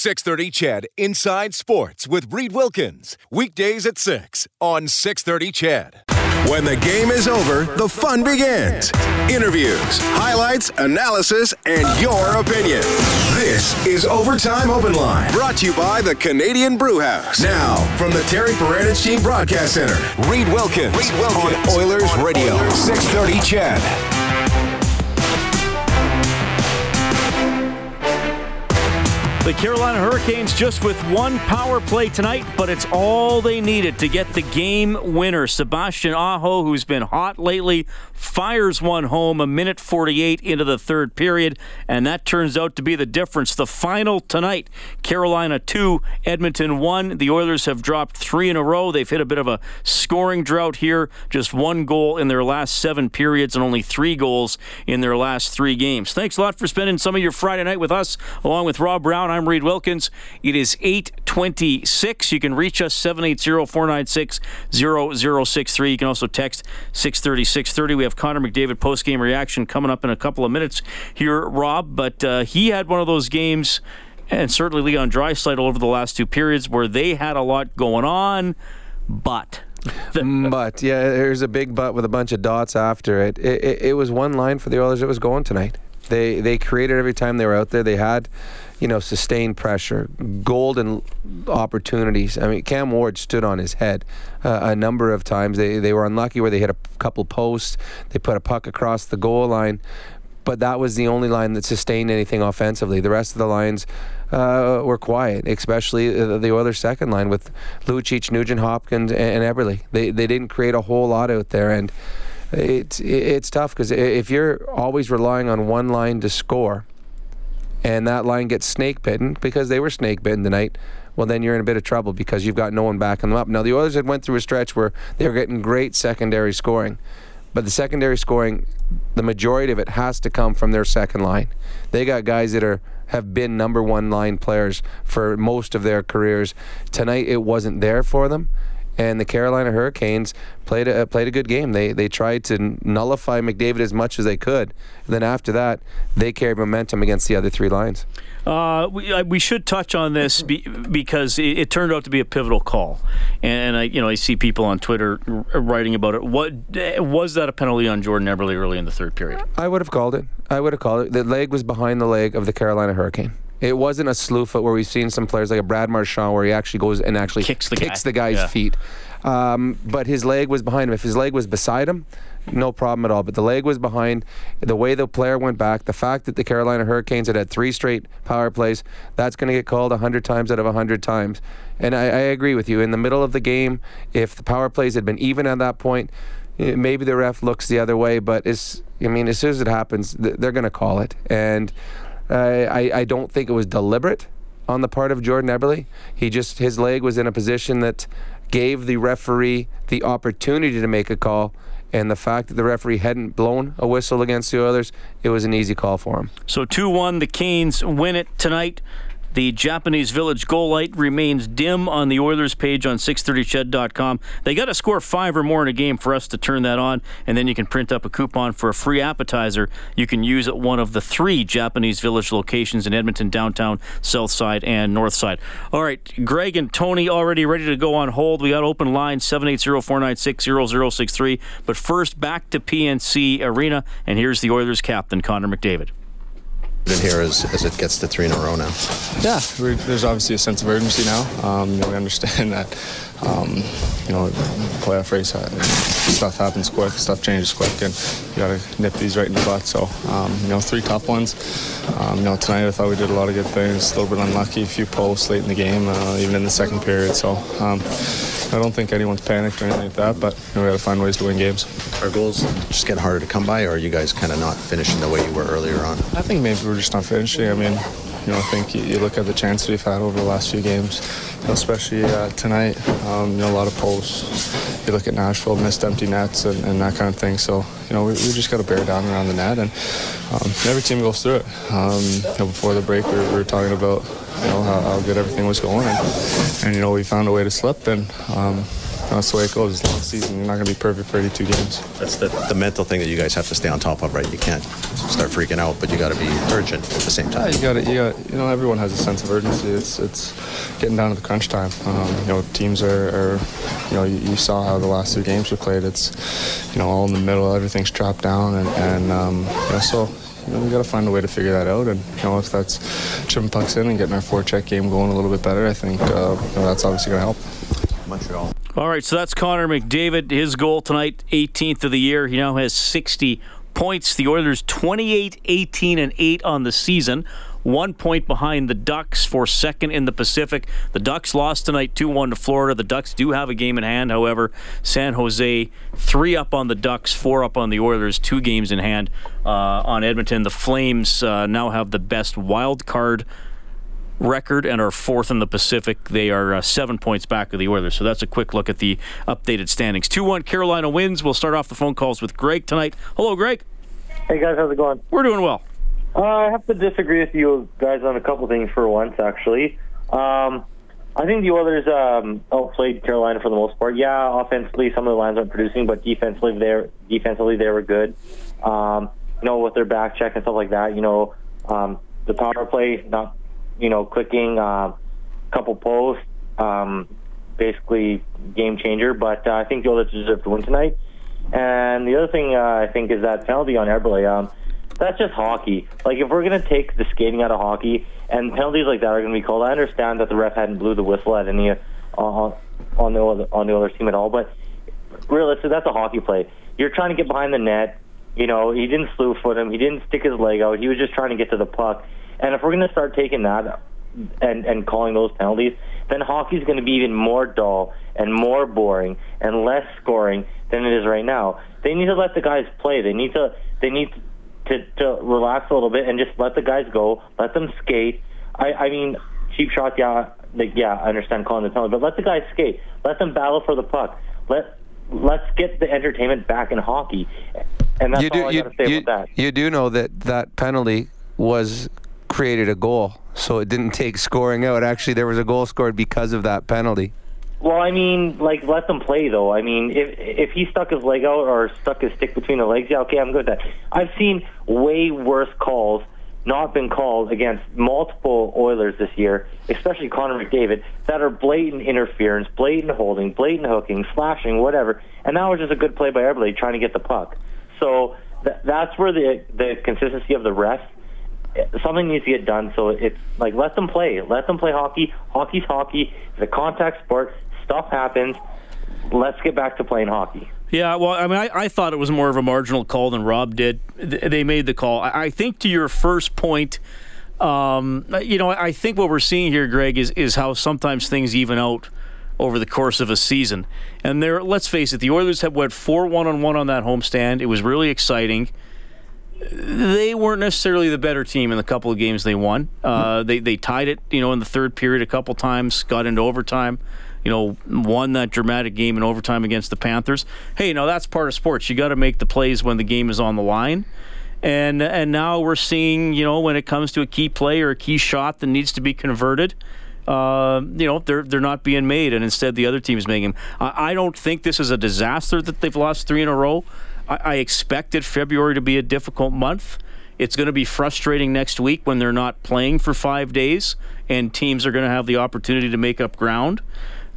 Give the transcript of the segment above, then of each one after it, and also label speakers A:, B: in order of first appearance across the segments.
A: 630 CHED Inside Sports with Reed Wilkins. Weekdays at 6 on 630 CHED. When the game is over, the fun begins. Interviews, highlights, analysis, and your opinion. This is Overtime Open Line, brought to you by the Canadian Brewhouse. Now, from the Terry Paranych Team Broadcast Center, Reed Wilkins, Reed Wilkins on Oilers on Radio, Oilers. 630 CHED.
B: The Carolina Hurricanes just with one power play tonight, but it's all they needed to get the game winner. Sebastian Aho, who's been hot lately, fires one home a minute 48 into the third period, and that turns out to be the difference. The final tonight Carolina 2, Edmonton 1. The Oilers have dropped three in a row. They've hit a bit of a scoring drought here, just one goal in their last seven periods and only three goals in their last three games. Thanks a lot for spending some of your Friday night with us, along with Rob Brown. I'm Reed Wilkins. It is 826. You can reach us 780 496 0063. You can also text 630 630. We have Connor McDavid post game reaction coming up in a couple of minutes here, Rob. But uh, he had one of those games, and certainly Leon Draisaitl over the last two periods where they had a lot going on, but.
C: but yeah, there's a big but with a bunch of dots after it. It, it. it was one line for the Oilers that was going tonight. They they created every time they were out there. They had you know, sustained pressure, golden opportunities. I mean, Cam Ward stood on his head uh, a number of times. They they were unlucky where they hit a couple posts. They put a puck across the goal line, but that was the only line that sustained anything offensively. The rest of the lines. Uh, were quiet, especially the, the Oilers' second line with Lucic, Nugent Hopkins, and, Eberle. They they didn't create a whole lot out there, and it's it's tough because if you're always relying on one line to score, and that line gets snake bitten because they were snake bitten tonight, well, then you're in a bit of trouble because you've got no one backing them up. Now, the Oilers had went through a stretch where they were getting great secondary scoring, but the secondary scoring, the majority of it has to come from their second line. They got guys that are have been number one line players for most of their careers. Tonight, it wasn't there for them and the Carolina Hurricanes played a played a good game. They they tried to nullify McDavid as much as they could. And then after that, they carried momentum against the other three lines.
B: Uh, we, uh, we should touch on this be, because it, it, turned out to be a pivotal call, and, I you know I see people on Twitter writing about it. What was that a penalty on Jordan Eberle early in the third period?
C: I would have called it. I would have called it. The leg was behind the leg of the Carolina Hurricane. It wasn't a slew foot where we've seen some players like a Brad Marchand where he actually goes and actually
B: kicks the,
C: kicks
B: guy.
C: the guy's
B: yeah.
C: feet. Um, but his leg was behind him. If his leg was beside him, no problem at all. But the leg was behind. The way the player went back, the fact that the Carolina Hurricanes had had three straight power plays, that's going to get called 100 times out of 100 times. And I, I agree with you. In the middle of the game, if the power plays had been even at that point, eh, maybe the ref looks the other way. But it's, I mean, as soon as it happens, they're going to call it. And uh, I, I don't think it was deliberate on the part of Jordan Eberle. He just his leg was in a position that gave the referee the opportunity to make a call. And the fact that the referee hadn't blown a whistle against the Oilers, it was an easy call for him.
B: So 2 1, the Canes win it tonight. The Japanese Village goal light remains dim on the Oilers page on 630ched.com. They got to score five or more in a game for us to turn that on, and then you can print up a coupon for a free appetizer you can use at one of the three Japanese Village locations in Edmonton, downtown, south side, and north side. All right, Greg and Tony already ready to go on hold. We got open line 780-496-0063. But first, back to PNC Arena, and here's the Oilers captain, Connor McDavid
D: in here as, as it gets to three in a row now?
E: Yeah, there's obviously a sense of urgency now. Um, you know, we understand that um, you know playoff race uh, stuff happens quick, stuff changes quick, and you got to nip these right in the butt. So um, you know, three tough ones. Um, you know, tonight I thought we did a lot of good things. A little bit unlucky, a few posts late in the game, uh, even in the second period. So. I don't think anyone's panicked or anything like that, but you know, we got to find ways to win games.
D: Our goals just getting harder to come by, or are you guys kind of not finishing the way you were earlier on?
E: I think maybe we're just not finishing. I mean, you know, I think you, you look at the chances we've had over the last few games, you know, especially uh, tonight. Um, you know, a lot of posts. You look at Nashville, missed empty nets and, and that kind of thing. So, you know, we, we just got to bear down around the net, and um, every team goes through it. Um, you know, before the break, we were, we were talking about you know how, how, good everything was going, and, and you know we found a way to slip, and um, that's the way it goes. It's a long season. You're not going to be perfect for 82 games.
D: That's the, the mental thing that you guys have to stay on top of, right? You can't start freaking out, but you got to be urgent at the same
E: Yeah,
D: time.
E: you got to, you got, you know, everyone has a sense of urgency. It's, it's getting down to the crunch time. Um, you know, teams are, are you know, you, you, saw how the last two games were played. It's, you know, all in the middle. Everything's dropped down, and, and um, you know, so you know, we got to find a way to figure that out. And you know, if that's chipping pucks in and getting our forecheck game going a little bit better, I think uh, you know, that's obviously going to help.
D: Montreal.
B: All right, so that's Connor McDavid. His goal tonight, 18th of the year. He now has 60 points. The Oilers 28, 18, and 8 on the season. One point behind the Ducks for second in the Pacific. The Ducks lost tonight 2 1 to Florida. The Ducks do have a game in hand, however. San Jose, three up on the Ducks, four up on the Oilers, two games in hand uh, on Edmonton. The Flames uh, now have the best wild card record and are fourth in the Pacific. They are uh, seven points back of the Oilers. So that's a quick look at the updated standings. 2 1 Carolina wins. We'll start off the phone calls with Greg tonight. Hello, Greg.
F: Hey, guys. How's it going?
B: We're doing well.
F: Uh, I have to disagree with you guys on a couple things for once, actually. Um, I think the Oilers um, outplayed Carolina for the most part. Yeah, offensively, some of the lines aren't producing, but defensively, they defensively they were good. Um, you know, with their back check and stuff like that. You know, um, the power play, not you know, clicking, a uh, couple posts, um, basically game changer. But uh, I think the Oilers deserve to win tonight. And the other thing uh, I think is that penalty on Eberle. Um, that's just hockey. Like if we're gonna take the skating out of hockey and penalties like that are gonna be called, I understand that the ref hadn't blew the whistle at any uh, on the on the Oilers team at all, but realistically, that's a hockey play. You're trying to get behind the net. You know, he didn't slew foot him. He didn't stick his leg out. He was just trying to get to the puck. And if we're going to start taking that and and calling those penalties, then hockey's going to be even more dull and more boring and less scoring than it is right now. They need to let the guys play. They need to they need to to relax a little bit and just let the guys go. Let them skate. I I mean, cheap shots, yeah, like, yeah, I understand calling the penalty, but let the guys skate. Let them battle for the puck. Let let's get the entertainment back in hockey. And that's
C: you do,
F: all I
C: you,
F: got to say
C: you,
F: about that.
C: You do know that that penalty was created a goal, so it didn't take scoring out. Actually, there was a goal scored because of that penalty.
F: Well, I mean, like let them play though. I mean, if if he stuck his leg out or stuck his stick between the legs, yeah, okay, I'm good with that. I've seen way worse calls not been called against multiple Oilers this year, especially Connor McDavid, that are blatant interference, blatant holding, blatant hooking, slashing, whatever. And that was just a good play by everybody trying to get the puck. So th- that's where the the consistency of the refs something needs to get done. So it's like let them play, let them play hockey. Hockey's hockey. It's a contact sport. Stuff happens. Let's get back to playing hockey.
B: Yeah, well, I mean, I, I thought it was more of a marginal call than Rob did. They made the call. I, I think to your first point, um, you know, I think what we're seeing here, Greg, is is how sometimes things even out over the course of a season. And there, let's face it, the Oilers have went four one on one on that homestand. It was really exciting they weren't necessarily the better team in the couple of games they won. Uh, they they tied it, you know, in the third period a couple times, got into overtime. You know, won that dramatic game in overtime against the Panthers. Hey, you know that's part of sports. You got to make the plays when the game is on the line. And and now we're seeing, you know, when it comes to a key play or a key shot that needs to be converted, uh, you know, they're they're not being made, and instead the other team is making them. I, I don't think this is a disaster that they've lost three in a row. I, I expected February to be a difficult month. It's going to be frustrating next week when they're not playing for five days and teams are going to have the opportunity to make up ground.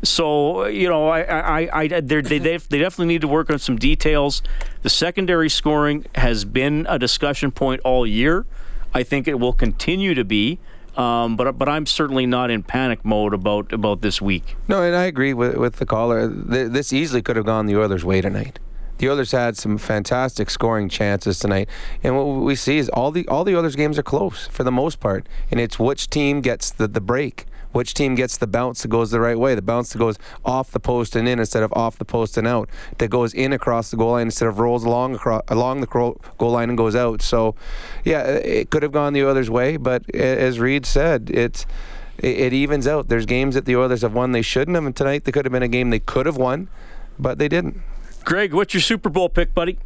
B: So you know, I, I, I they, they they definitely need to work on some details. The secondary scoring has been a discussion point all year. I think it will continue to be. Um, but but I'm certainly not in panic mode about about this week.
C: No, and I agree with with the caller. This easily could have gone the Oilers' way tonight the Oilers had some fantastic scoring chances tonight, and what we see is all the all the Oilers games are close for the most part, and it's which team gets the, the break, which team gets the bounce that goes the right way, the bounce that goes off the post and in instead of off the post and out, that goes in across the goal line instead of rolls along across, along the goal line and goes out. So, yeah, it could have gone the Oilers' way, but as Reed said, it's it evens out. There's games that the Oilers have won they shouldn't have, and tonight they could have been a game they could have won, but they didn't.
B: Greg, what's your Super Bowl pick, buddy?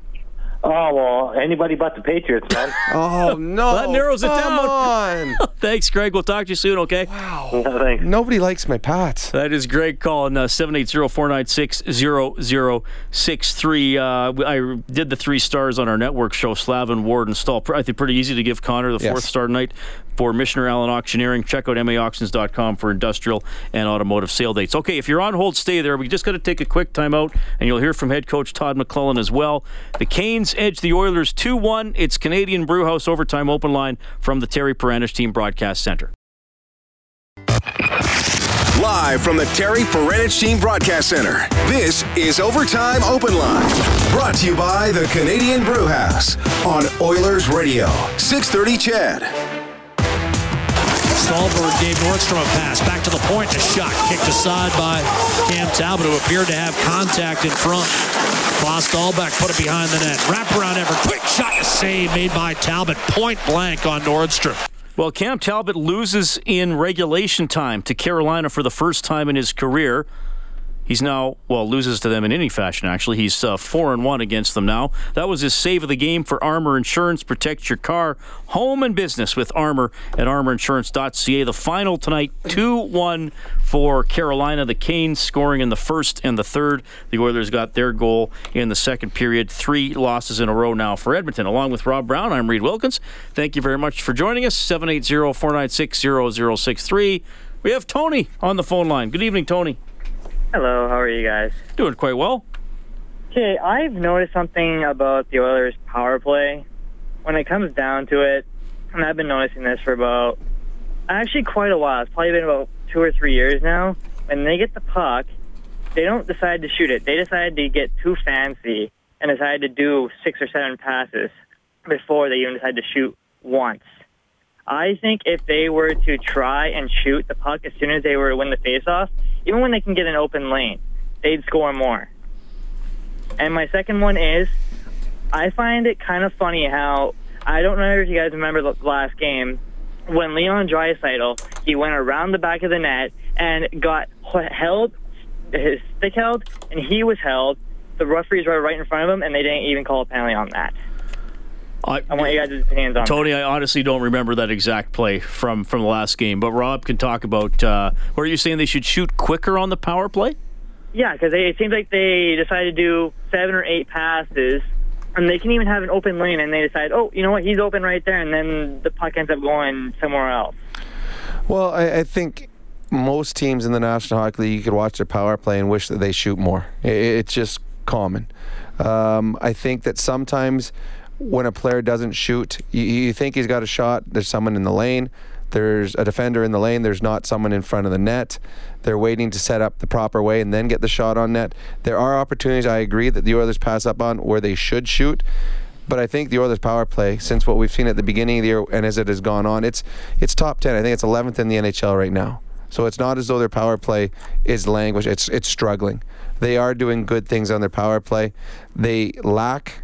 F: Oh well, anybody but the Patriots, man.
C: Oh no!
B: That narrows it down.
C: On.
B: Thanks, Greg. We'll talk to you soon, okay? Wow.
F: Thanks.
C: Nobody likes my Pats.
B: That is Greg calling uh, 780-496-0063. Uh, I did the three stars on our network show, Slavin, Ward, and Staal. I think pretty easy to give Connor the fourth
C: Yes.
B: star tonight for Michener Allen Auctioneering. Check out maauctions.com for industrial and automotive sale dates. Okay, if you're on hold, stay there. We just got to take a quick timeout, and you'll hear from head coach Todd McLellan as well. The Canes edge the Oilers 2-1. It's Canadian Brewhouse overtime open line from the Terry Paranych Team Broadcast Center.
A: Live from the Terry Paranych Team Broadcast Center, this is Overtime Open Line. Brought to you by the Canadian Brewhouse on Oilers Radio. 630 CHED.
G: Stalberg gave Nordstrom a pass. Back to the point. A shot kicked aside by Cam Talbot, who appeared to have contact in front. Klas Dahlbeck put it behind the net. Wraparound effort. Quick shot to save made by Talbot. Point blank on Nordstrom.
B: Well, Cam Talbot loses in regulation time to Carolina for the first time in his career. He's now, well, loses to them in any fashion, actually. He's uh, 4 and 1 against them now. That was his save of the game for Armor Insurance. Protect your car, home, and business with Armor at armorinsurance.ca. The final tonight 2 1 for Carolina. The Canes scoring in the first and the third. The Oilers got their goal in the second period. Three losses in a row now for Edmonton. Along with Rob Brown, I'm Reed Wilkins. Thank you very much for joining us. 780 496 0063. We have Tony on the phone line. Good evening, Tony.
H: Hello, how are you guys?
B: Doing quite well.
H: Okay, I've noticed something about the Oilers' power play. When it comes down to it, and I've been noticing this for about actually quite a while. It's probably been about two or three years now. When they get the puck, they don't decide to shoot it. They decide to get too fancy and decide to do six or seven passes before they even decide to shoot once. I think if they were to try and shoot the puck as soon as they were to win the faceoff, even when they can get an open lane, they'd score more. And my second one is, I find it kind of funny how I don't know if you guys remember the last game when Leon Draisaitl he went around the back of the net and got held, his stick held, and he was held. The referees were right in front of him, and they didn't even call a penalty on that.
B: I,
H: I want you guys' opinions on that.
B: Tony, I honestly don't remember that exact play from from the last game, but Rob can talk about. Uh, what are you saying? They should shoot quicker on the power play?
H: Yeah, because it seems like they decided to do seven or eight passes, and they can even have an open lane, and they decide, oh, you know what, he's open right there, and then the puck ends up going somewhere else.
C: Well, I, I think most teams in the National Hockey League, you could watch their power play and wish that they shoot more. I- it's just common. Um, I think that sometimes when a player doesn't shoot, you, you think he's got a shot. There's someone in the lane. There's a defender in the lane. There's not someone in front of the net. They're waiting to set up the proper way and then get the shot on net. There are opportunities, I agree, that the Oilers pass up on where they should shoot. But I think the Oilers' power play, since what we've seen at the beginning of the year and as it has gone on, it's it's top ten. I think it's 11th in the NHL right now. So it's not as though their power play is language. It's it's struggling. They are doing good things on their power play. They lack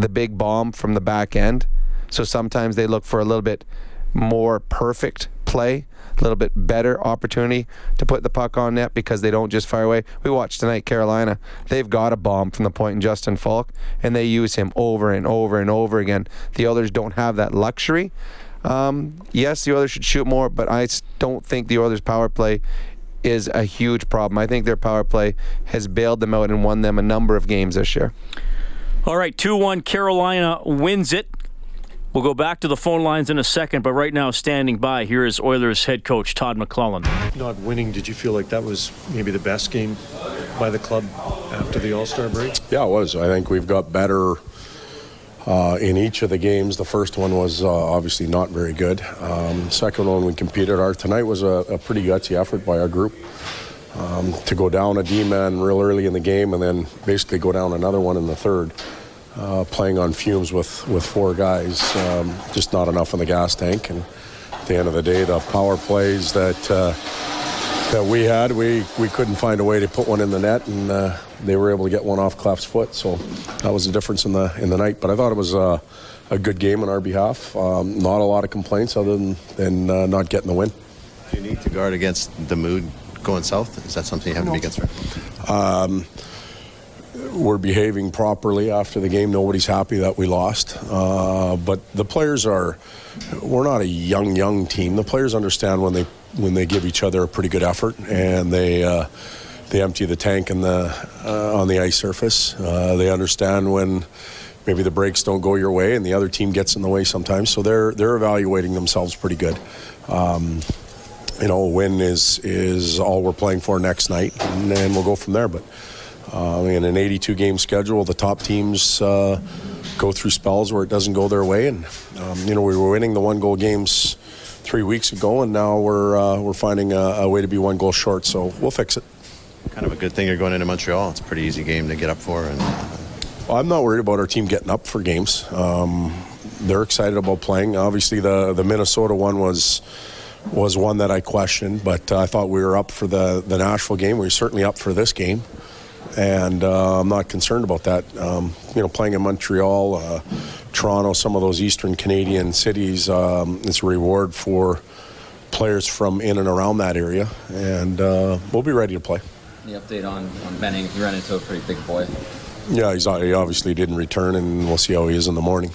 C: the big bomb from the back end. So sometimes they look for a little bit more perfect play, a little bit better opportunity to put the puck on net because they don't just fire away. We watched tonight Carolina. They've got a bomb from the point in Justin Faulk, and they use him over and over and over again. The others don't have that luxury. Um, yes, the others should shoot more, but I don't think the others' power play is a huge problem. I think their power play has bailed them out and won them a number of games this year.
B: All right, 2 1, Carolina wins it. We'll go back to the phone lines in a second, but right now, standing by, here is Oilers head coach Todd McLellan.
I: not winning, did you feel like that was maybe the best game by the club after the All Star break?
J: Yeah, it was. I think we've got better uh, in each of the games. The first one was uh, obviously not very good. Um, second one we competed. Our tonight was a, a pretty gutsy effort by our group um, to go down a D man real early in the game and then basically go down another one in the third. Uh, playing on fumes with, with four guys, um, just not enough in the gas tank. And at the end of the day, the power plays that uh, that we had, we, we couldn't find a way to put one in the net, and uh, they were able to get one off Clef's foot. So that was the difference in the in the night. But I thought it was uh, a good game on our behalf. Um, not a lot of complaints other than, than uh, not getting the win.
D: You need to guard against the mood going south? Is that something you have to be concerned?
J: Um, we're behaving properly after the game. Nobody's happy that we lost. Uh, but the players are, we're not a young, young team. The players understand when they when they give each other a pretty good effort and they uh, they empty the tank in the uh, on the ice surface. Uh, they understand when maybe the breaks don't go your way and the other team gets in the way sometimes. So they're they're evaluating themselves pretty good. Um, you know, a win is is all we're playing for next night, and, then we'll go from there. But uh, in an 82 game schedule, the top teams uh, go through spells where it doesn't go their way, and um, you know we were winning the one goal games three weeks ago, and now we're uh, we're finding a, a, way to be one goal short. So we'll fix it.
D: Kind of a good thing you're going into Montreal. It's a pretty easy game to get up for, and
J: well, I'm not worried about our team getting up for games. Um, they're excited about playing. Obviously, the the Minnesota one was was one that I questioned, but uh, I thought we were up for the the Nashville game. We are certainly up for this game and uh, I'm not concerned about that. Um, you know, playing in Montreal, uh, Toronto, some of those Eastern Canadian cities, um, it's a reward for players from in and around that area, and uh, we'll be ready to play.
K: The update on, on Benning, he ran into a pretty big boy.
J: Yeah, he's, he obviously didn't return, and we'll see how he is in the morning.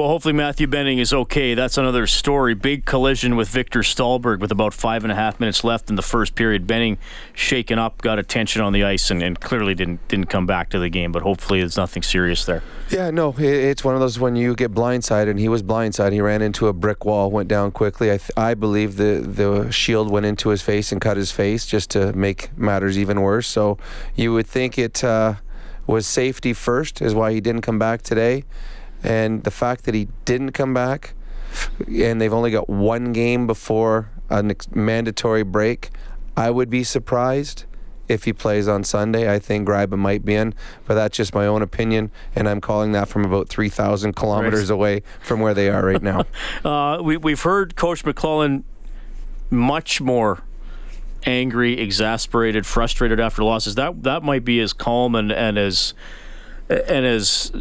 B: Well, hopefully Matthew Benning is okay. That's another story. Big collision with Victor Stalberg with about five and a half minutes left in the first period. Benning shaken up, got attention on the ice, and, and clearly didn't didn't come back to the game. But hopefully, there's nothing serious there.
C: Yeah, no, it's one of those when you get blindsided, and he was blindsided. He ran into a brick wall, went down quickly. I, th- I believe the the shield went into his face and cut his face just to make matters even worse. So you would think it uh, was safety first, is why he didn't come back today. And the fact that he didn't come back, and they've only got one game before a mandatory break, I would be surprised if he plays on Sunday. I think Gryba might be in, but that's just my own opinion, and I'm calling that from about 3,000 kilometers right. away from where they are right now.
B: uh, we, we've heard Coach McLellan much more angry, exasperated, frustrated after losses. That that might be as calm and, and as and as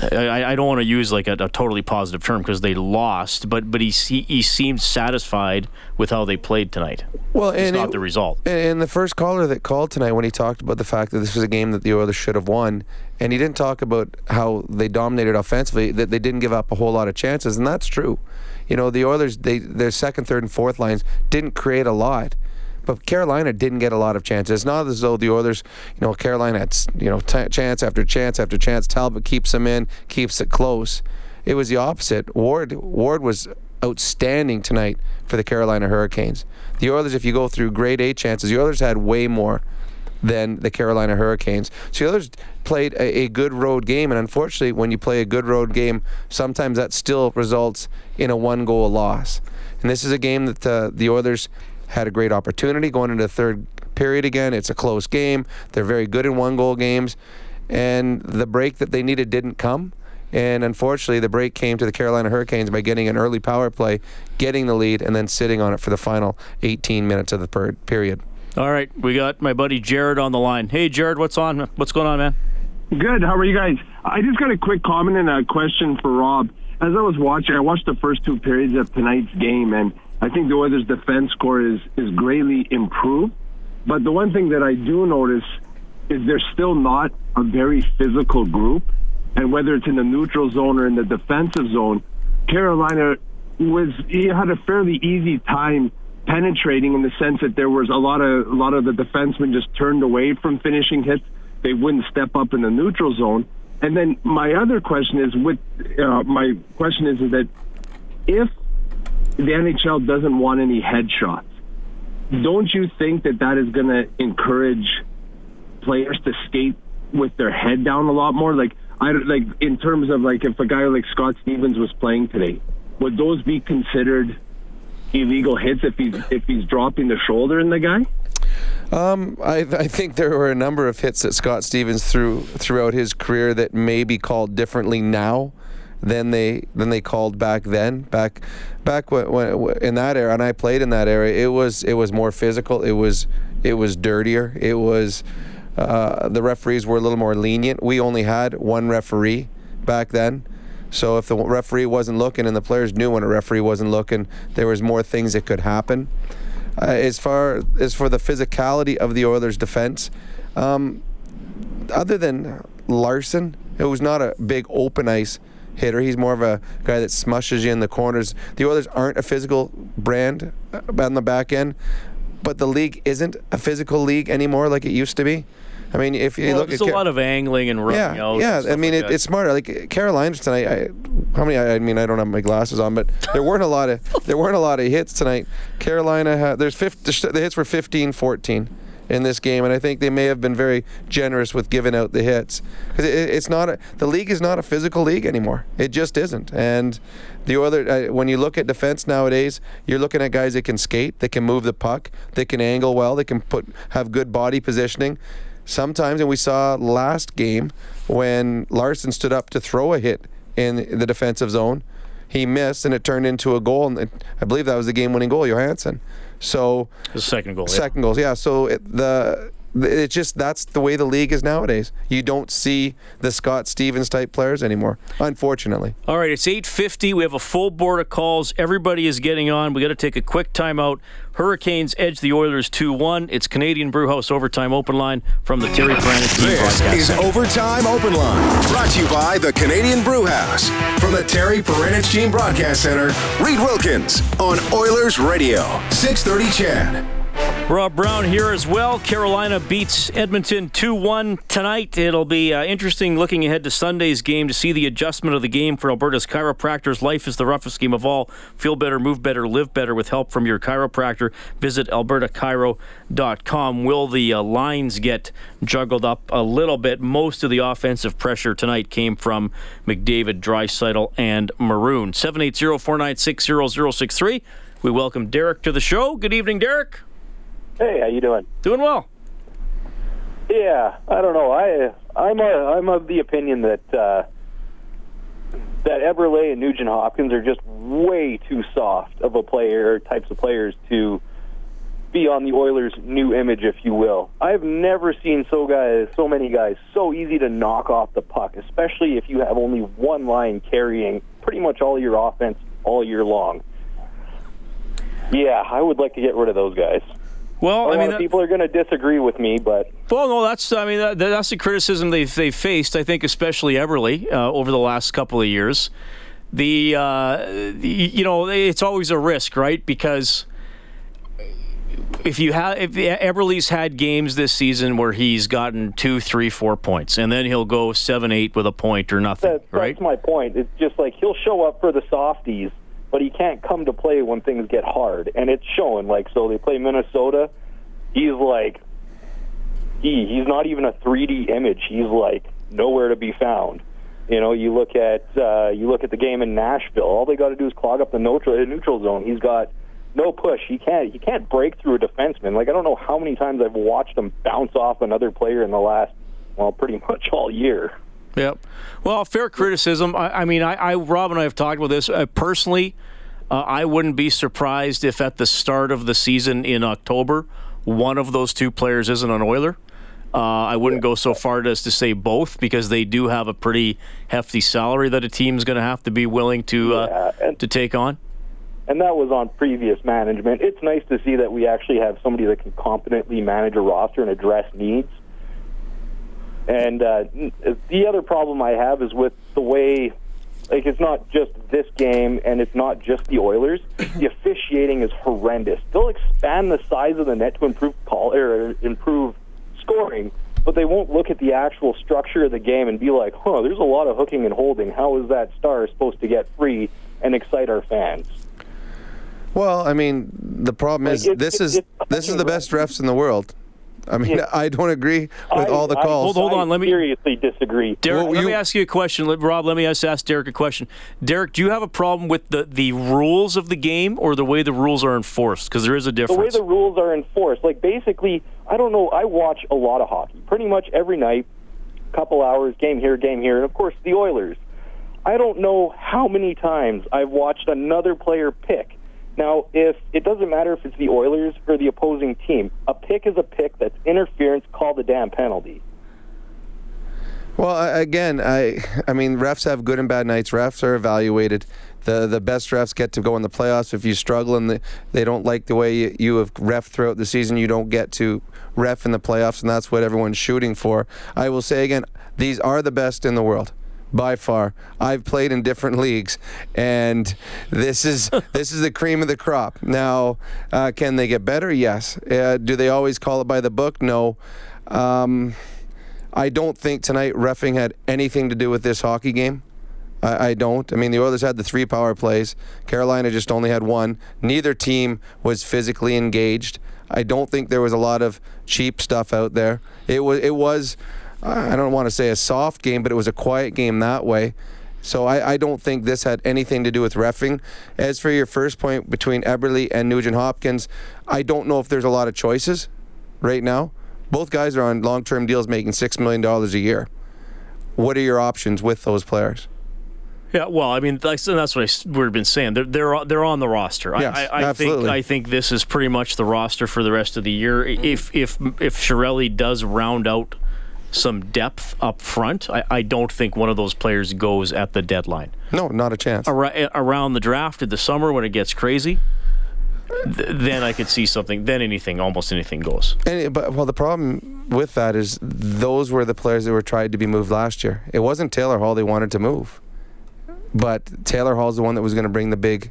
B: I, I, don't want to use like a, a totally positive term because they lost, but but he he seemed satisfied with how they played tonight.
C: Well,
B: it's
C: and
B: not
C: it,
B: the result.
C: And the first caller that called tonight, when he talked about the fact that this was a game that the Oilers should have won, and he didn't talk about how they dominated offensively, that they didn't give up a whole lot of chances, and that's true. You know, the Oilers, they their second, third, and fourth lines didn't create a lot. But Carolina didn't get a lot of chances. It's not as though the Oilers, you know, Carolina had you know t- chance after chance after chance. Talbot keeps them in, keeps it close. It was the opposite. Ward Ward was outstanding tonight for the Carolina Hurricanes. The Oilers, if you go through grade A chances, the Oilers had way more than the Carolina Hurricanes. So the others played a, a, good road game, and unfortunately, when you play a good road game, sometimes that still results in a one-goal loss. And this is a game that uh, the Oilers had a great opportunity going into the third period again. It's a close game. They're very good in one goal games. And the break that they needed didn't come. And unfortunately, the break came to the Carolina Hurricanes by getting an early power play, getting the lead, and then sitting on it for the final 18 minutes of the per- period.
B: All right, we got my buddy Jared on the line. Hey, Jared, what's on? What's going on, man?
L: Good. How are you guys? I just got a quick comment and a question for Rob. As I was watching, I watched the first two periods of tonight's game, and I think the Oilers' defense score is is greatly improved. But the one thing that I do notice is they're still not a very physical group, and whether it's in the neutral zone or in the defensive zone, Carolina was had a fairly easy time penetrating in the sense that there was a lot of a lot of the defensemen just turned away from finishing hits. They wouldn't step up in the neutral zone. And then my other question is, with uh, my question is, is that if the NHL doesn't want any headshots. Don't you think that that is going to encourage players to skate with their head down a lot more? Like, I like in terms of like if a guy like Scott Stevens was playing today, would those be considered illegal hits if he's if he's dropping the shoulder in the guy?
C: Um, I, I, think there were a number of hits that Scott Stevens threw throughout his career that may be called differently now than they than they called back then. Back back when, when, in that era, and I played in that era. It was it was more physical. It was it was dirtier. It was uh, the referees were a little more lenient. We only had one referee back then. So if the referee wasn't looking and the players knew when a referee wasn't looking, there was more things that could happen. Uh, as far as for the physicality of the Oilers' defense, Um, other than Larsson, it was not a big open ice hitter, he's more of a guy that smushes you in the corners. The Oilers aren't a physical brand uh, on the back end, but the league isn't a physical league anymore like it used to be. I mean, if you
B: Well,
C: look at
B: a lot of angling and running
C: yeah,
B: out.
C: yeah. I mean,
B: like
C: it, it's smarter. Like Carolina tonight. I, how many? I, I mean, I don't have my glasses on, but there weren't a lot of there weren't a lot of hits tonight. Carolina had there's 50, the hits were 15, 14 in this game, and I think they may have been very generous with giving out the hits because it, it's not a, the league is not a physical league anymore. It just isn't. And the other uh, when you look at defense nowadays, you're looking at guys that can skate, that can move the puck, that can angle well, they can put have good body positioning sometimes, and we saw last game when Larsson stood up to throw a hit in the defensive zone, he missed, and it turned into a goal. And I believe that was the game-winning goal, Johansson. So
B: the second goal. yeah.
C: second goals, yeah. So it, the it's just that's the way the league is nowadays. You don't see the Scott Stevens type players anymore, unfortunately.
B: All right, it's 8:50. We have a full board of calls. Everybody is getting on. We got to take a quick timeout. Hurricanes edge the Oilers 2-1. It's Canadian Brewhouse overtime open line from the Terry Paranych team
A: This
B: broadcast.
A: is
B: Center.
A: Overtime Open Line, brought to you by the Canadian Brew House. From the Terry Paranych Team Broadcast Center, Reed Wilkins on Oilers Radio, 630 CHED.
B: Rob Brown here as well. Carolina beats Edmonton 2 1 tonight. It'll be uh, interesting looking ahead to Sunday's game to see the adjustment of the game for Alberta's chiropractors. Life is the roughest game of all. Feel better, move better, live better with help from your chiropractor. Visit albertachiro.com. Will the uh, lines get juggled up a little bit? Most of the offensive pressure tonight came from McDavid, Draisaitl, and Maroon. 780 496 0063. We welcome Derek to the show. Good evening, Derek.
M: Hey, how you doing?
B: Doing well.
M: Yeah, I don't know. I I'm a, I'm of the opinion that uh, that Eberle and Nugent Hopkins are just way too soft of a player, types of players to be on the Oilers' new image, if you will. I've never seen so guys, so many guys, so easy to knock off the puck, especially if you have only one line carrying pretty much all your offense all year long. Yeah, I would like to get rid of those guys.
B: Well,
M: a
B: I
M: lot
B: mean,
M: of
B: that-
M: people are going to disagree with me, but
B: Well, no, that's I mean that, that's the criticism they've they faced. I think especially Eberle uh, over the last couple of years. The, uh, the you know it's always a risk, right? Because if you have if Eberle's had games this season where he's gotten two, three, four points, and then he'll go seven, eight with a point or nothing,
M: That,
B: right?
M: That's my point. It's just like he'll show up for the softies, but he can't come to play when things get hard, and it's showing. Like so, they play Minnesota. He's like, he he's not even a 3D image. He's like nowhere to be found. You know, you look at uh, you look at the game in Nashville. All they got to do is clog up the neutral neutral zone. He's got no push. He can't he can't break through a defenseman. Like I don't know how many times I've watched him bounce off another player in the last well, pretty much all year.
B: Yep. Well, fair criticism. I, I mean, I, I, Rob and I have talked about this uh, personally. Uh, I wouldn't be surprised if at the start of the season in October, one of those two players isn't an Oiler. Uh, I wouldn't go so far as to say both because they do have a pretty hefty salary that a team's going to have to be willing to uh, to take on.
M: and that was on previous management. It's nice to see that we actually have somebody that can competently manage a roster and address needs. And uh, the other problem I have is with the way, like, it's not just this game and it's not just the Oilers. The officiating is horrendous. They'll expand the size of the net to improve call or improve scoring, but they won't look at the actual structure of the game and be like, "Huh, there's a lot of hooking and holding. How is that star supposed to get free and excite our fans?"
C: Well, I mean, the problem is
M: Like, it-
C: this
M: it-
C: is
M: it's
C: this is the best refs in the world. I mean, I don't agree with all the calls.
B: Hold, hold on. Let me
M: seriously disagree.
B: Derek,
C: Well,
B: let
C: you-
B: me ask you a question. Let, Rob, let me ask, ask Derek a question. Derek, do you have a problem with the, the rules of the game or the way the rules are enforced? Because there is a difference.
M: the way the rules are enforced. Like basically, I don't know. I watch a lot of hockey, pretty much every night, couple hours, game here, game here, and of course the Oilers. I don't know how many times I've watched another player pick. Now, if it doesn't matter if it's the Oilers or the opposing team, a pick is a pick. That's interference. Call the damn penalty.
C: Well, again, I I mean, refs have good and bad nights. Refs are evaluated. The the best refs get to go in the playoffs. If you struggle and the, they don't like the way you, you have ref throughout the season, you don't get to ref in the playoffs, and that's what everyone's shooting for. I will say again, these are the best in the world. By far, I've played in different leagues, and this is this is the cream of the crop. Now, uh, can they get better? Yes. Uh, do they always call it by the book? No. Um, I don't think tonight refing had anything to do with this hockey game. I, I don't. I mean, the Oilers had the three power plays. Carolina just only had one. Neither team was physically engaged. I don't think there was a lot of cheap stuff out there. It was. It was. I don't want to say a soft game, but it was a quiet game that way. So I, I don't think this had anything to do with refing. As for your first point between Eberle and Nugent Hopkins, I don't know if there's a lot of choices right now. Both guys are on long-term deals making six million dollars a year. What are your options with those players?
B: Yeah, well, I mean, that's, that's what I, we've been saying. They're they're they're on the roster.
C: Yes,
B: I, I, I think. I think this is pretty much the roster for the rest of the year. If if if Chiarelli does round out some depth up front, I, I don't think one of those players goes at the deadline.
C: No, not a chance.
B: Ar- around the draft in the summer when it gets crazy, th- then I could see something. Then anything, almost anything goes.
C: And but well, the problem with that is those were the players that were tried to be moved last year. It wasn't Taylor Hall they wanted to move, but Taylor Hall's the one that was going to bring the big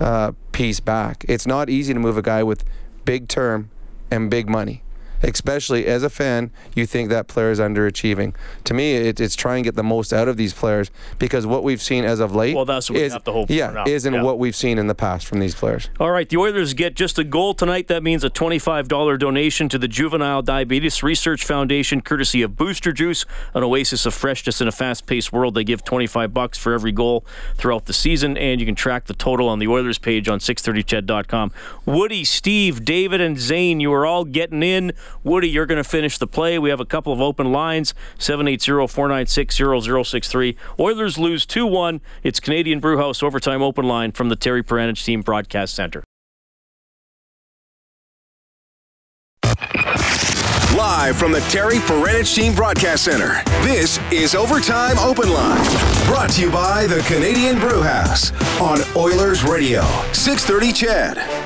C: uh, piece back. It's not easy to move a guy with big term and big money. Especially as a fan, you think that player is underachieving. To me, it, it's trying to get the most out of these players because what we've seen as of late,
B: Well, that's what we
C: is,
B: have to hope
C: yeah,
B: now.
C: isn't
B: Yeah.
C: what we've seen in the past from these players.
B: All right, the Oilers get just a goal tonight. That means a $25 donation to the Juvenile Diabetes Research Foundation, courtesy of Booster Juice, an oasis of freshness in a fast-paced world. They give 25 bucks for every goal throughout the season, and you can track the total on the Oilers page on 630ched.com. Woody, Steve, David, and Zane, you are all getting in. Woody, you're going to finish the play. We have a couple of open lines, 780-496-0063. Oilers lose 2-1. It's Canadian Brewhouse Overtime Open Line from the Terry Paranych Team Broadcast Center.
A: Live from the Terry Paranych Team Broadcast Center, this is Overtime Open Line. Brought to you by the Canadian Brewhouse on Oilers Radio, 630 CHED.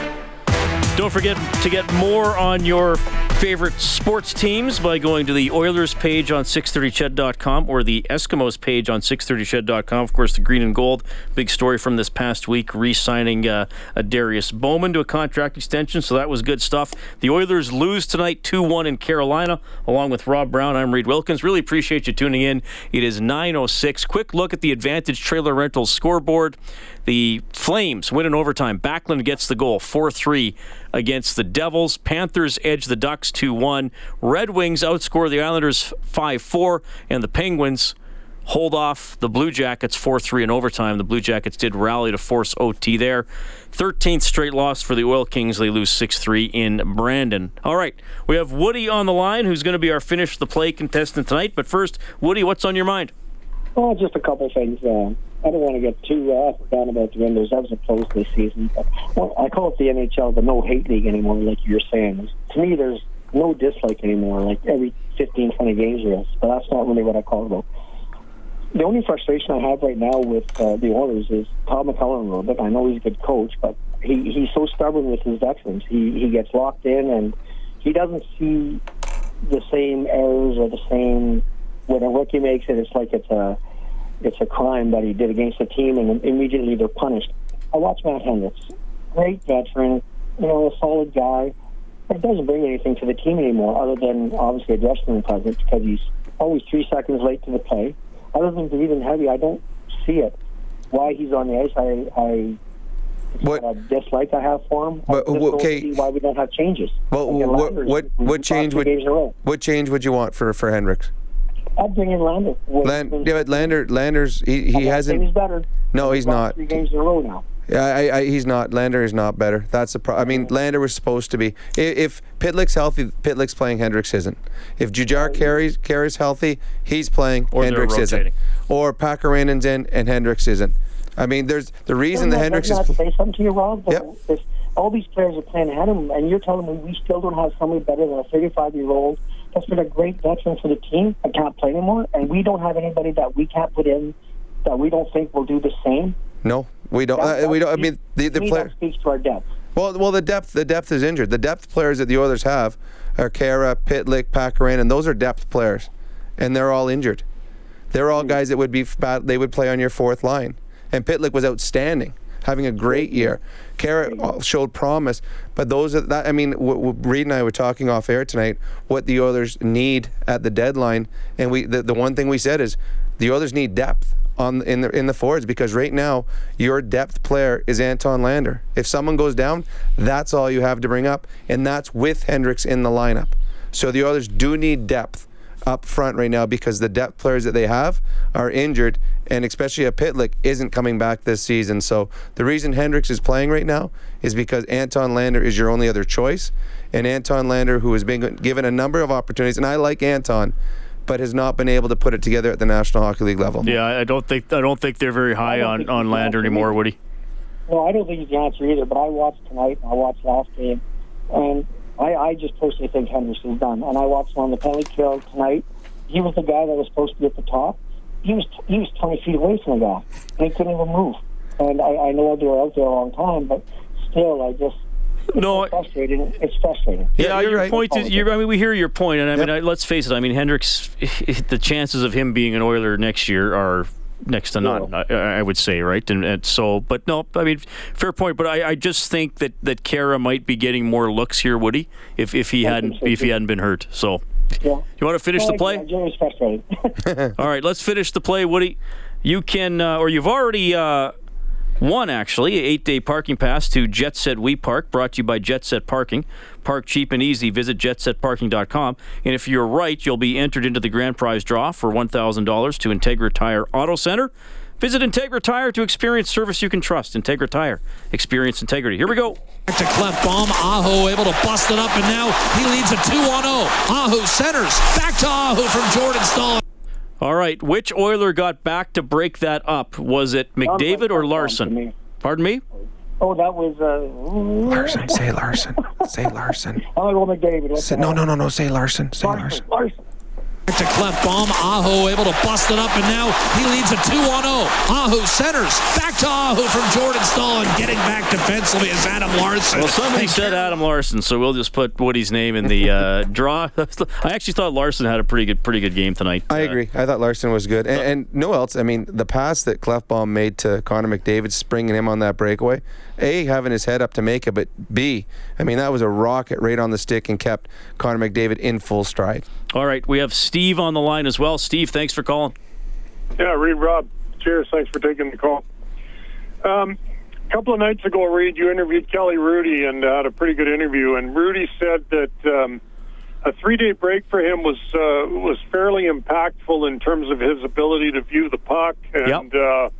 B: Don't forget to get more on your favorite sports teams by going to the Oilers page on 630ched.com or the Eskimos page on 630ched.com. Of course, the green and gold. Big story from this past week re signing uh, Adarius Bowman to a contract extension, so that was good stuff. The Oilers lose tonight 2 1 in Carolina. Along with Rob Brown, I'm Reed Wilkins. Really appreciate you tuning in. It is 9.06. Quick look at the Advantage Trailer Rentals scoreboard. The Flames win in overtime. Backlund gets the goal, 4 3 against the Devils. Panthers edge the Ducks 2 1. Red Wings outscore the Islanders 5 4. And the Penguins hold off the Blue Jackets 4 3 in overtime. The Blue Jackets did rally to force OT there. 13th straight loss for the Oil Kings. They lose 6 3 in Brandon. All right, we have Woody on the line who's going to be our finish the play contestant tonight. But first, Woody, what's on your mind?
N: Well, just a couple things. Uh, I don't want to get too uh, down about the Windows. That was a close this season. But, well, I call it the NHL the no hate league anymore, like you're saying. To me, there's no dislike anymore. Like every 15, 20 games there is. But that's not really what I call it. The only frustration I have right now with uh, the Oilers is Todd McCullough a little bit. I know he's a good coach, but he, he's so stubborn with his veterans. He he gets locked in and he doesn't see the same errors or the same when a rookie makes it. It's like it's a it's a crime that he did against the team, and immediately they're punished. I watch Matt Hendricks, great veteran, you know, a solid guy, it doesn't bring anything to the team anymore, other than obviously a dressing room presence because he's always three seconds late to the play. Other than breathing heavy, I don't see it. Why he's on the ice, I, I
C: what
N: a dislike I have for him.
C: But,
N: uh, don't
C: okay.
N: see why we don't have changes.
C: Well, what what what change would
N: games in a row.
C: what change would you want for for Hendricks?
N: I'd bring in Lander.
C: Land, yeah, but Lander Landers he, he hasn't.
N: He's better.
C: No, he's
N: lost
C: not.
N: Three games in a row now.
C: Yeah, I, I, he's not. Lander is not better. That's the problem. I mean, Lander was supposed to be. If, if Pitlick's healthy, Pitlick's playing. Hendricks isn't. If Jujhar Khaira's carries healthy, he's playing.
B: Or they're
C: Hendricks isn't.
B: rotating.
C: Or Pakarinen's in and Hendricks isn't. I mean, there's the reason
N: Doesn't
C: the
N: that-
C: Hendricks is.
N: doesn't that say something to you, Rob?
C: Yep.
N: All these players are playing ahead of him, and you're telling me we still don't have somebody better than a 35 year old that's been a great veteran for the team that can't play anymore, and we don't have anybody that we can't put in that we don't think will do the same.
C: No, we don't.
N: That-
C: Uh, we don't. I mean, the the
N: me,
C: player.
N: that speaks to our depth.
C: Well, well, the depth, the depth is injured. The depth players that the Oilers have are Khaira, Pitlick, Pakaran, and those are depth players, and they're all injured. They're all guys that would be bad. They would play on your fourth line, and Pitlick was outstanding, having a great year. Khaira showed promise, but those are that. I mean, w- w- Reed and I were talking off air tonight what the Oilers need at the deadline, and we the, the one thing we said is the Oilers need depth on in the in the forwards because right now your depth player is Anton Lander. If someone goes down, that's all you have to bring up, and that's with Hendricks in the lineup. So the Oilers do need depth up front right now because the depth players that they have are injured, and especially a Pitlick isn't coming back this season. So the reason Hendricks is playing right now is because Anton Lander is your only other choice, and Anton Lander, who has been given a number of opportunities, and I like Anton, but has not been able to put it together at the National Hockey League level.
B: Yeah, I don't think I don't think they're very high on on Lander anymore,
N: great.
B: Woody.
N: Well, I don't think he's the answer either, but I watched tonight and I watched last game, and I, I just personally think Henderson's done. And I watched him on the penalty kill tonight. He was the guy that was supposed to be at the top. He was he was 20 feet away from the guy, and he couldn't even move. And I, I know they were out there a long time, but still, I just it's
B: No,
N: frustrating. It's frustrating.
B: Yeah, your point is. You're, I mean, we hear your point, and I mean, I, let's face it. I mean, Hendricks, the chances of him being an Oiler next year are next to none. I, I would say, right? And, and so, but no, I mean, fair point. But I, I just think that that Khaira might be getting more looks here, Woody, if if he hadn't if he hadn't been hurt. So,
N: Yeah.
B: you want to finish the play? All right, let's finish the play, Woody. You can, uh, or you've already uh, won, actually, a eight-day parking pass to Jet Set We Park, brought to you by Jet Set Parking. Park cheap and easy. Visit jetsetparking.com. And if you're right, you'll be entered into the grand prize draw for $1,000 to Integra Tire Auto Center. Visit Integra Tire to experience service you can trust. Integra Tire. Experience integrity. Here we go.
G: Back to Klefbom. Aho able to bust it up, and now he leads a 2 on 0. Aho centers. Back to Aho from Jordan Staal.
B: All right, which Oiler got back to break that up? Was it McDavid or Larsson? Pardon me?
N: oh, that was uh,
C: Larsson, say Larsson, say Larsson.
N: I'm gonna go McDavid.
C: Say, no, no, no, no. Say Larsson. Say Larsson.
N: Larsson.
G: Back to cleft bomb, Aho able to bust it up, and now he leads a 2 on 0. Aho centers. Back to Aho from Jordan Staal, and getting back defensively is Adam Larsson.
B: Well, somebody said Adam Larsson, so we'll just put Woody's name in the uh, draw. I actually thought Larsson had a pretty good, pretty good game tonight.
C: I agree. I thought Larsson was good, and, and no else. I mean, the pass that Klefbom made to Connor McDavid, springing him on that breakaway. A, having his head up to make it, but B, I mean, that was a rocket right on the stick and kept Connor McDavid in full stride.
B: All right, we have Steve on the line as well. Steve, thanks for calling.
O: Yeah, Reed Rob. Cheers. Thanks for taking the call. Um, a couple of nights ago, Reed, you interviewed Kelly Hrudey and uh, had a pretty good interview. And Hrudey said that um, a three-day break for him was uh, was fairly impactful in terms of his ability to view the puck. And uh,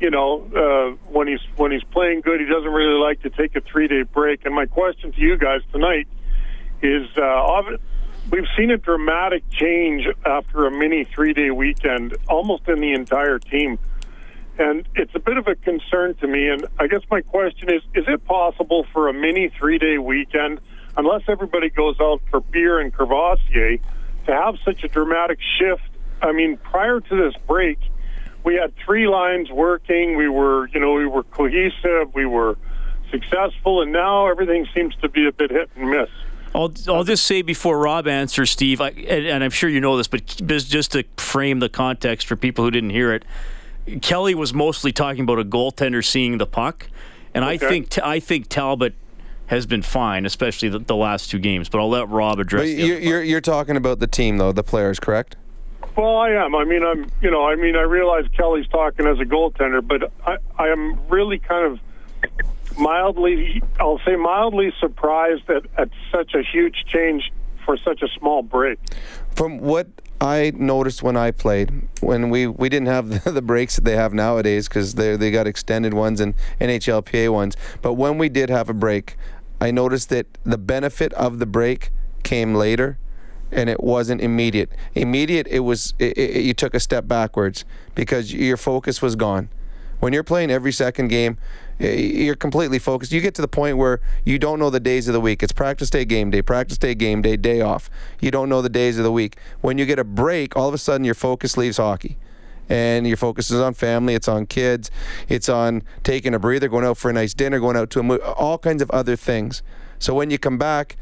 O: you know, uh, when he's when he's playing good, he doesn't really like to take a three-day break. And my question to you guys tonight is: uh, we've seen a dramatic change after a mini three-day weekend, almost in the entire team and it's a bit of a concern to me. And I guess my question is: Is it possible for a mini three-day weekend, unless everybody goes out for beer and Courvoisier, to have such a dramatic shift? I mean, prior to this break, we had three lines working. We were, you know, we were cohesive. We were successful, and now everything seems to be a bit hit and miss.
B: I'll, I'll just say before Rob answers, Steve, I, and, and I'm sure you know this, but just to frame the context for people who didn't hear it, Kelly was mostly talking about a goaltender seeing the puck, and I think I think Talbot has been fine, especially the, the last two games. But I'll let Rob address.
C: But
B: the
C: you're, you're, you're talking about the team, though, the players, correct?
O: Well, I am. I mean, I'm. You know, I mean, I realize Kelly's talking as a goaltender, but I, I am really kind of mildly, I'll say mildly surprised at, at such a huge change for such a small break.
C: From what I noticed when I played, when we, we didn't have the, the breaks that they have nowadays because they they got extended ones and NHLPA ones. But when we did have a break, I noticed that the benefit of the break came later, and it wasn't immediate. Immediate, it was it, it, you took a step backwards because your focus was gone. When you're playing every second game, you're completely focused. You get to the point where you don't know the days of the week. It's practice day, game day, practice day, game day, day off. You don't know the days of the week. When you get a break, all of a sudden your focus leaves hockey. And your focus is on family, it's on kids, it's on taking a breather, going out for a nice dinner, going out to a movie, all kinds of other things. So when you come back,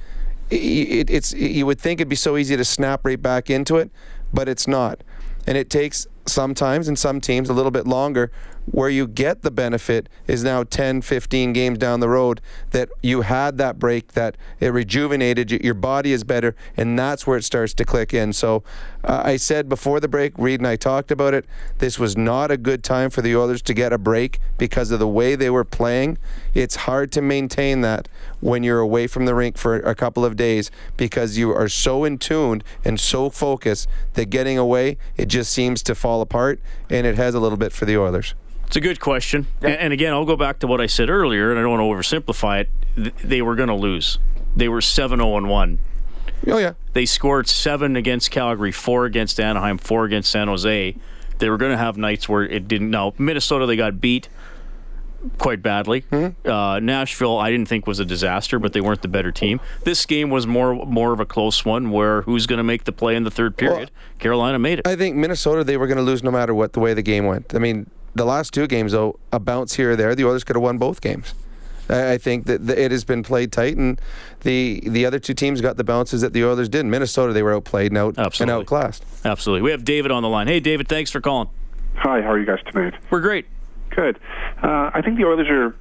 C: it, it's you would think it'd be so easy to snap right back into it, but it's not. And it takes sometimes in some teams a little bit longer where you get the benefit is now 10 15 games down the road that you had that break that it rejuvenated you, your body is better and that's where it starts to click in. So uh, i said before the break reed and i talked about it this was not a good time for the oilers to get a break because of the way they were playing. It's hard to maintain that when you're away from the rink for a couple of days because you are so in tune and so focused that getting away it just seems to fall apart and it has a little bit for the oilers
B: it's a good question. And, and, again, I'll go back to what I said earlier, and I don't want to oversimplify it. They were going to lose. They were 7 0 1.
C: Oh, yeah.
B: They scored seven against Calgary, four against Anaheim, four against San Jose. They were going to have nights where it didn't. Now, Minnesota, they got beat quite badly. Mm-hmm. Uh, Nashville, I didn't think was a disaster, but they weren't the better team. This game was more more of a close one, where who's going to make the play in the third period? Well, Carolina made it.
C: I think Minnesota, they were going to lose no matter what the way the game went. I mean, the last two games, though, a bounce here or there, the Oilers could have won both games. I think that it has been played tight, and the the other two teams got the bounces that the Oilers did. In Minnesota, they were outplayed and, out, Absolutely. and outclassed.
B: Absolutely. We have David on the line. Hey, David, thanks for calling.
P: Hi, how are you guys tonight?
B: We're great.
P: Good. Uh, I think the Oilers are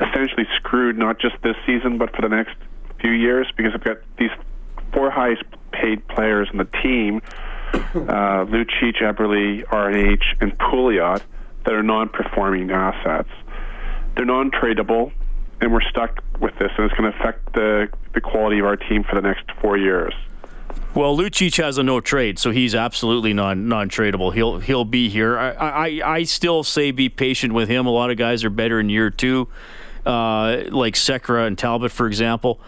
P: essentially screwed, not just this season, but for the next few years, because I've got these four highest paid players in the team uh, Lucic, Eberle, RNH, and Pouliot that are non-performing assets. They're non-tradable, and we're stuck with this, and it's going to affect the the quality of our team for the next four years.
B: Well, Lucic has a no trade, so he's absolutely non non tradable. He'll he'll be here. I, I I still say be patient with him. A lot of guys are better in year two, uh, like Sekera and Talbot, for example.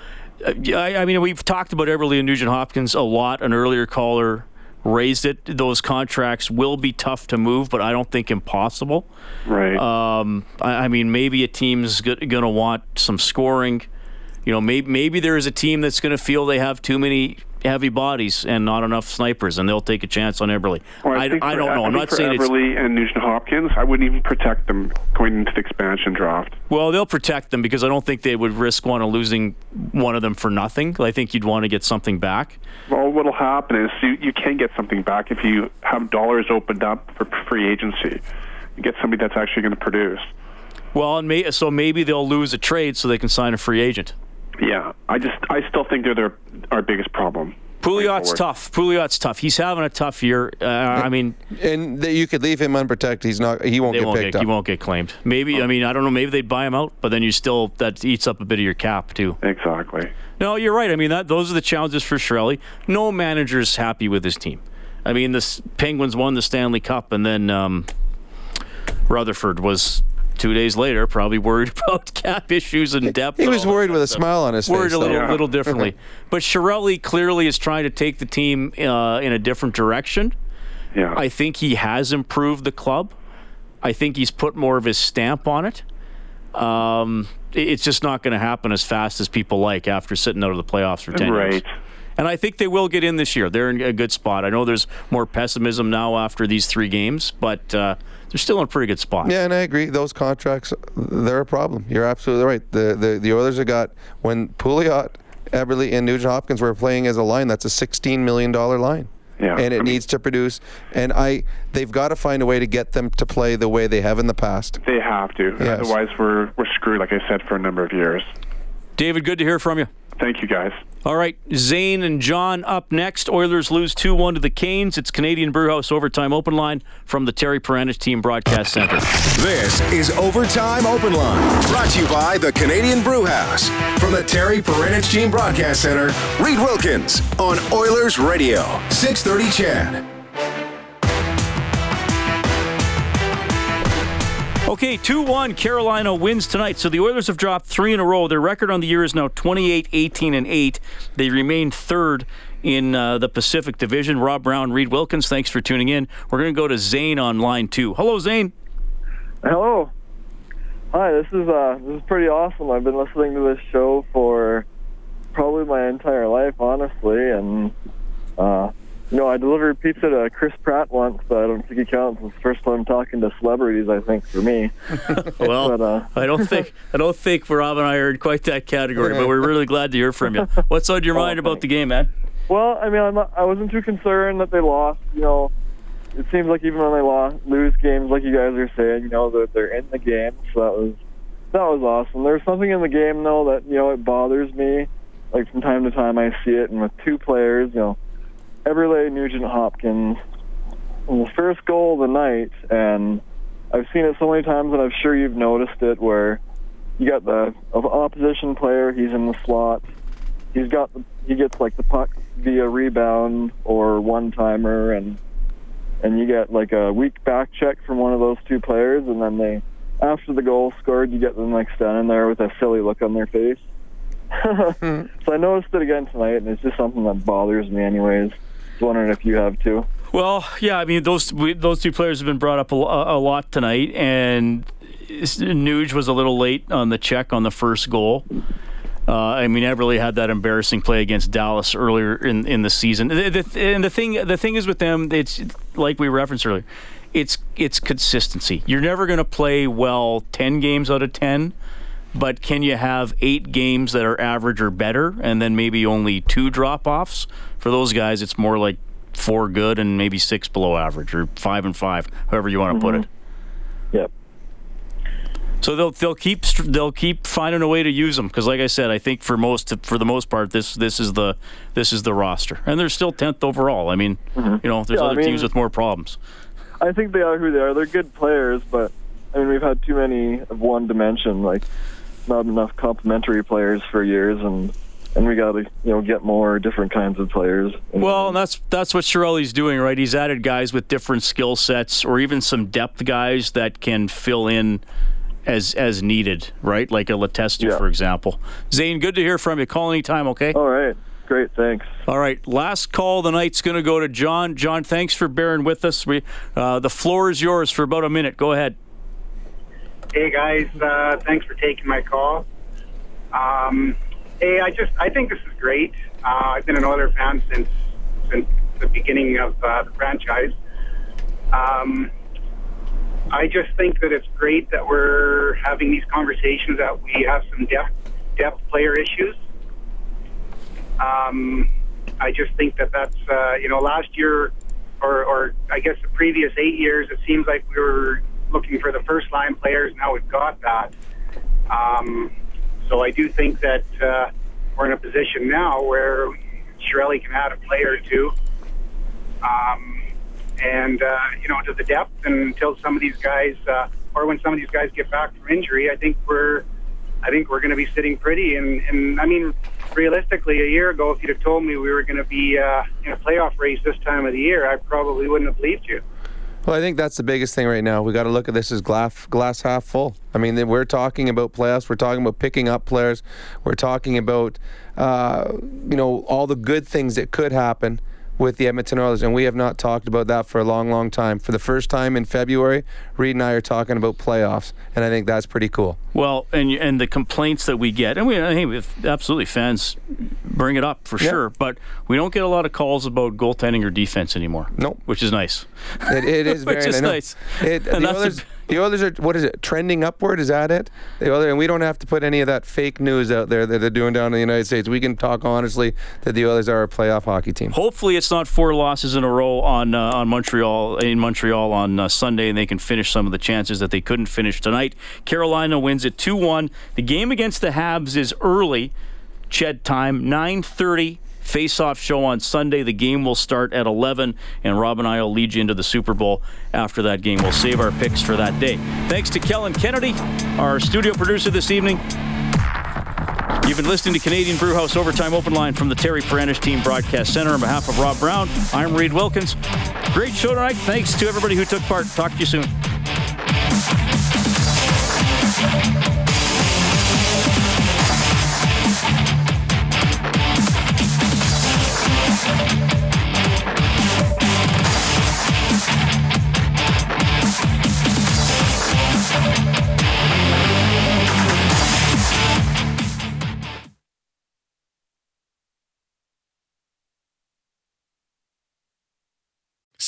B: Uh, I, I mean, we've talked about Eberle and Nugent Hopkins a lot. An earlier caller raised it. Those contracts will be tough to move, but I don't think impossible.
P: Right.
B: Um, I, I, mean, maybe a team's going to want some scoring. You know, maybe maybe there is a team that's going to feel they have too many heavy bodies and not enough snipers, and they'll take a chance on Eberle.
P: Well, I, I,
B: I, don't know.
P: I
B: am not
P: for
B: saying
P: Eberle and Nugent Hopkins. I wouldn't even protect them going into the expansion draft.
B: Well, they'll protect them because I don't think they would risk one of losing one of them for nothing. I think you'd want to get something back.
P: Well, what'll happen is you, you can get something back if you have dollars opened up for free agency. You get somebody that's actually going to produce.
B: Well, and may, so maybe they'll lose a trade so they can sign a free agent.
P: Yeah, I just I still think they're their, our biggest problem.
B: Pouliot's tough. Pouliot's tough. He's having a tough year. Uh, I mean,
C: and you could leave him unprotected. He's not. He won't get
B: won't
C: picked
B: get,
C: up.
B: He won't get claimed. Maybe. Oh. I mean, I don't know. Maybe they'd buy him out, but then you still that eats up a bit of your cap too.
P: Exactly.
B: No, you're right. I mean, that those are the challenges for Chiarelli. No manager is happy with his team. I mean, the Penguins won the Stanley Cup, and then um, Rutherford was two days later, probably worried about cap issues and depth.
C: He was worried with a smile on his
B: worried
C: face.
B: Worried a little,
C: yeah.
B: little differently. but Chiarelli clearly is trying to take the team uh, in a different direction.
P: Yeah.
B: I think he has improved the club. I think he's put more of his stamp on it. Um, it's just not going to happen as fast as people like after sitting out of the playoffs for 10
P: right.
B: years. And I think they will get in this year. They're in a good spot. I know there's more pessimism now after these three games, but uh, they're still in a pretty good spot.
C: Yeah, and I agree. Those contracts, they're a problem. You're absolutely right. The the, the Oilers have got when Pouliot, Eberle, and Nugent Hopkins were playing as a line. That's a 16 million dollar line.
P: Yeah,
C: and it
P: I mean,
C: needs to produce. And I, they've got to find a way to get them to play the way they have in the past.
P: They have to.
C: Yes.
P: Otherwise, we're we're screwed. Like I said, for a number of years.
B: David, good to hear from you.
P: Thank you, guys.
B: All right, Zane and John up next. Oilers lose 2 1 to the Canes. It's Canadian Brewhouse Overtime Open Line from the Terry Paranych Team Broadcast Center.
A: This is Overtime Open Line, brought to you by the Canadian Brewhouse. From the Terry Paranych Team Broadcast Center, Reed Wilkins on Oilers Radio, 630 CHED.
B: Okay, 2 1. Carolina wins tonight. So the Oilers have dropped three in a row. Their record on the year is now 28 18 and 8. They remain third in uh, the Pacific Division. Rob Brown, Reed Wilkins, thanks for tuning in. We're going to go to Zane on line two. Hello, Zane.
Q: Hello. Hi, this is uh this is pretty awesome. I've been listening to this show for probably my entire life, honestly, and uh know, I delivered pizza to Chris Pratt once, but I don't think he counts. It's the first time talking to celebrities, I think, for me.
B: well,
Q: but, uh,
B: I don't think I don't think for Rob and I are in quite that category, but we're really glad to hear from you. What's on your mind about the game, man?
Q: Well, I mean, I'm not, I wasn't too concerned that they lost. You know, it seems like even when they lost, lose games, like you guys are saying, you know, that they're in the game. So that was that was awesome. There's something in the game though that you know it bothers me. Like from time to time, I see it, and with two players, you know, Eberle, Nugent, Hopkins, in the first goal of the night, and I've seen it so many times, and I'm sure you've noticed it, where you got the opposition player, he's in the slot, he's got the, he gets like the puck via rebound or one timer, and and you get like a weak back check from one of those two players, and then they after the goal scored, you get them like standing there with a silly look on their face. Hmm. so I noticed it again tonight, and it's just something that bothers me, anyways. Just wondering if you have too.
B: Well, yeah, I mean those we, those two players have been brought up a, a lot tonight, and Nuge was a little late on the check on the first goal. Uh, I mean, Eberle had that embarrassing play against Dallas earlier in, in the season. The, the, and the thing the thing is with them, it's like we referenced earlier. It's it's consistency. You're never going to play well ten games out of ten, but can you have eight games that are average or better, and then maybe only two drop offs? For those guys, it's more like four good and maybe six below average, or five and five, however you want to put it. Mm-hmm.
Q: Yep.
B: So they'll they'll keep they'll keep finding a way to use them because, like I said, I think for most for the most part, this this is the this is the roster, and they're still tenth overall. I mean, mm-hmm. you know, there's
Q: Yeah, I
B: other
Q: mean-
B: teams with more problems.
Q: I think they are who they are. They're good players, but I mean, we've had too many of one dimension, like not enough complementary players for years, and and we got to you know get more different kinds of players.
B: Well, and that's that's what Chiarelli's doing, right? He's added guys with different skill sets, or even some depth guys that can fill in as as needed, right? Like a Letestu, for example. Zane, good to hear from you. Call anytime, okay?
Q: All right. Great, thanks.
B: All right, last call of the night's going to go to John. John, thanks for bearing with us. We, uh, the floor is yours for about a minute. Go ahead.
R: Hey guys, uh, thanks for taking my call. Um, hey, I just I think this is great. Uh, I've been an Oilers fan since since the beginning of uh, the franchise. Um, I just think that it's great that we're having these conversations. That we have some depth depth player issues. Um, I just think that that's uh, you know last year or, or I guess the previous eight years, it seems like we were looking for the first line players. Now we've got that. Um, so I do think that uh, we're in a position now where Chiarelli can add a player or two. Um, and, uh, you know, to the depth and until some of these guys, uh, or when some of these guys get back from injury, I think we're, I think we're going to be sitting pretty. And, and I mean, realistically, a year ago, if you'd have told me we were going to be uh, in a playoff race this time of the year, I probably wouldn't have believed you.
C: Well, I think that's the biggest thing right now. We got to look at this as glass glass half full. I mean, we're talking about playoffs. We're talking about picking up players. We're talking about uh, you know all the good things that could happen with the Edmonton Oilers, and we have not talked about that for a long, long time. For the first time in February, Reed and I are talking about playoffs, and I think that's pretty cool.
B: Well, and and the complaints that we get, and we hey, we have absolutely fans bring it up for
C: Yeah.
B: sure, but we don't get a lot of calls about goaltending or defense anymore.
C: Nope,
B: which is nice.
C: It, it is very
B: which is nice.
C: It,
B: And
C: the,
B: that's the-
C: Oilers, the Oilers are what is it? Trending upward? Is that it? The Oilers, and we don't have to put any of that fake news out there that they're doing down in the United States. We can talk honestly that the Oilers are a playoff hockey team.
B: Hopefully, it's not four losses in a row on uh, on Montreal in Montreal on uh, Sunday, and they can finish some of the chances that they couldn't finish tonight. Carolina wins it two one. The game against the Habs is early. CHED time nine thirty. Face-off show on Sunday. The game will start at 11, and Rob and I will lead you into the Super Bowl after that game. We'll save our picks for that day. Thanks to Kellen Kennedy, our studio producer this evening. You've been listening to Canadian Brewhouse Overtime Open Line from the Terry Paranych Team Broadcast Center. On behalf of Rob Brown, I'm Reed Wilkins. Great show tonight. Thanks to everybody who took part. Talk to you soon.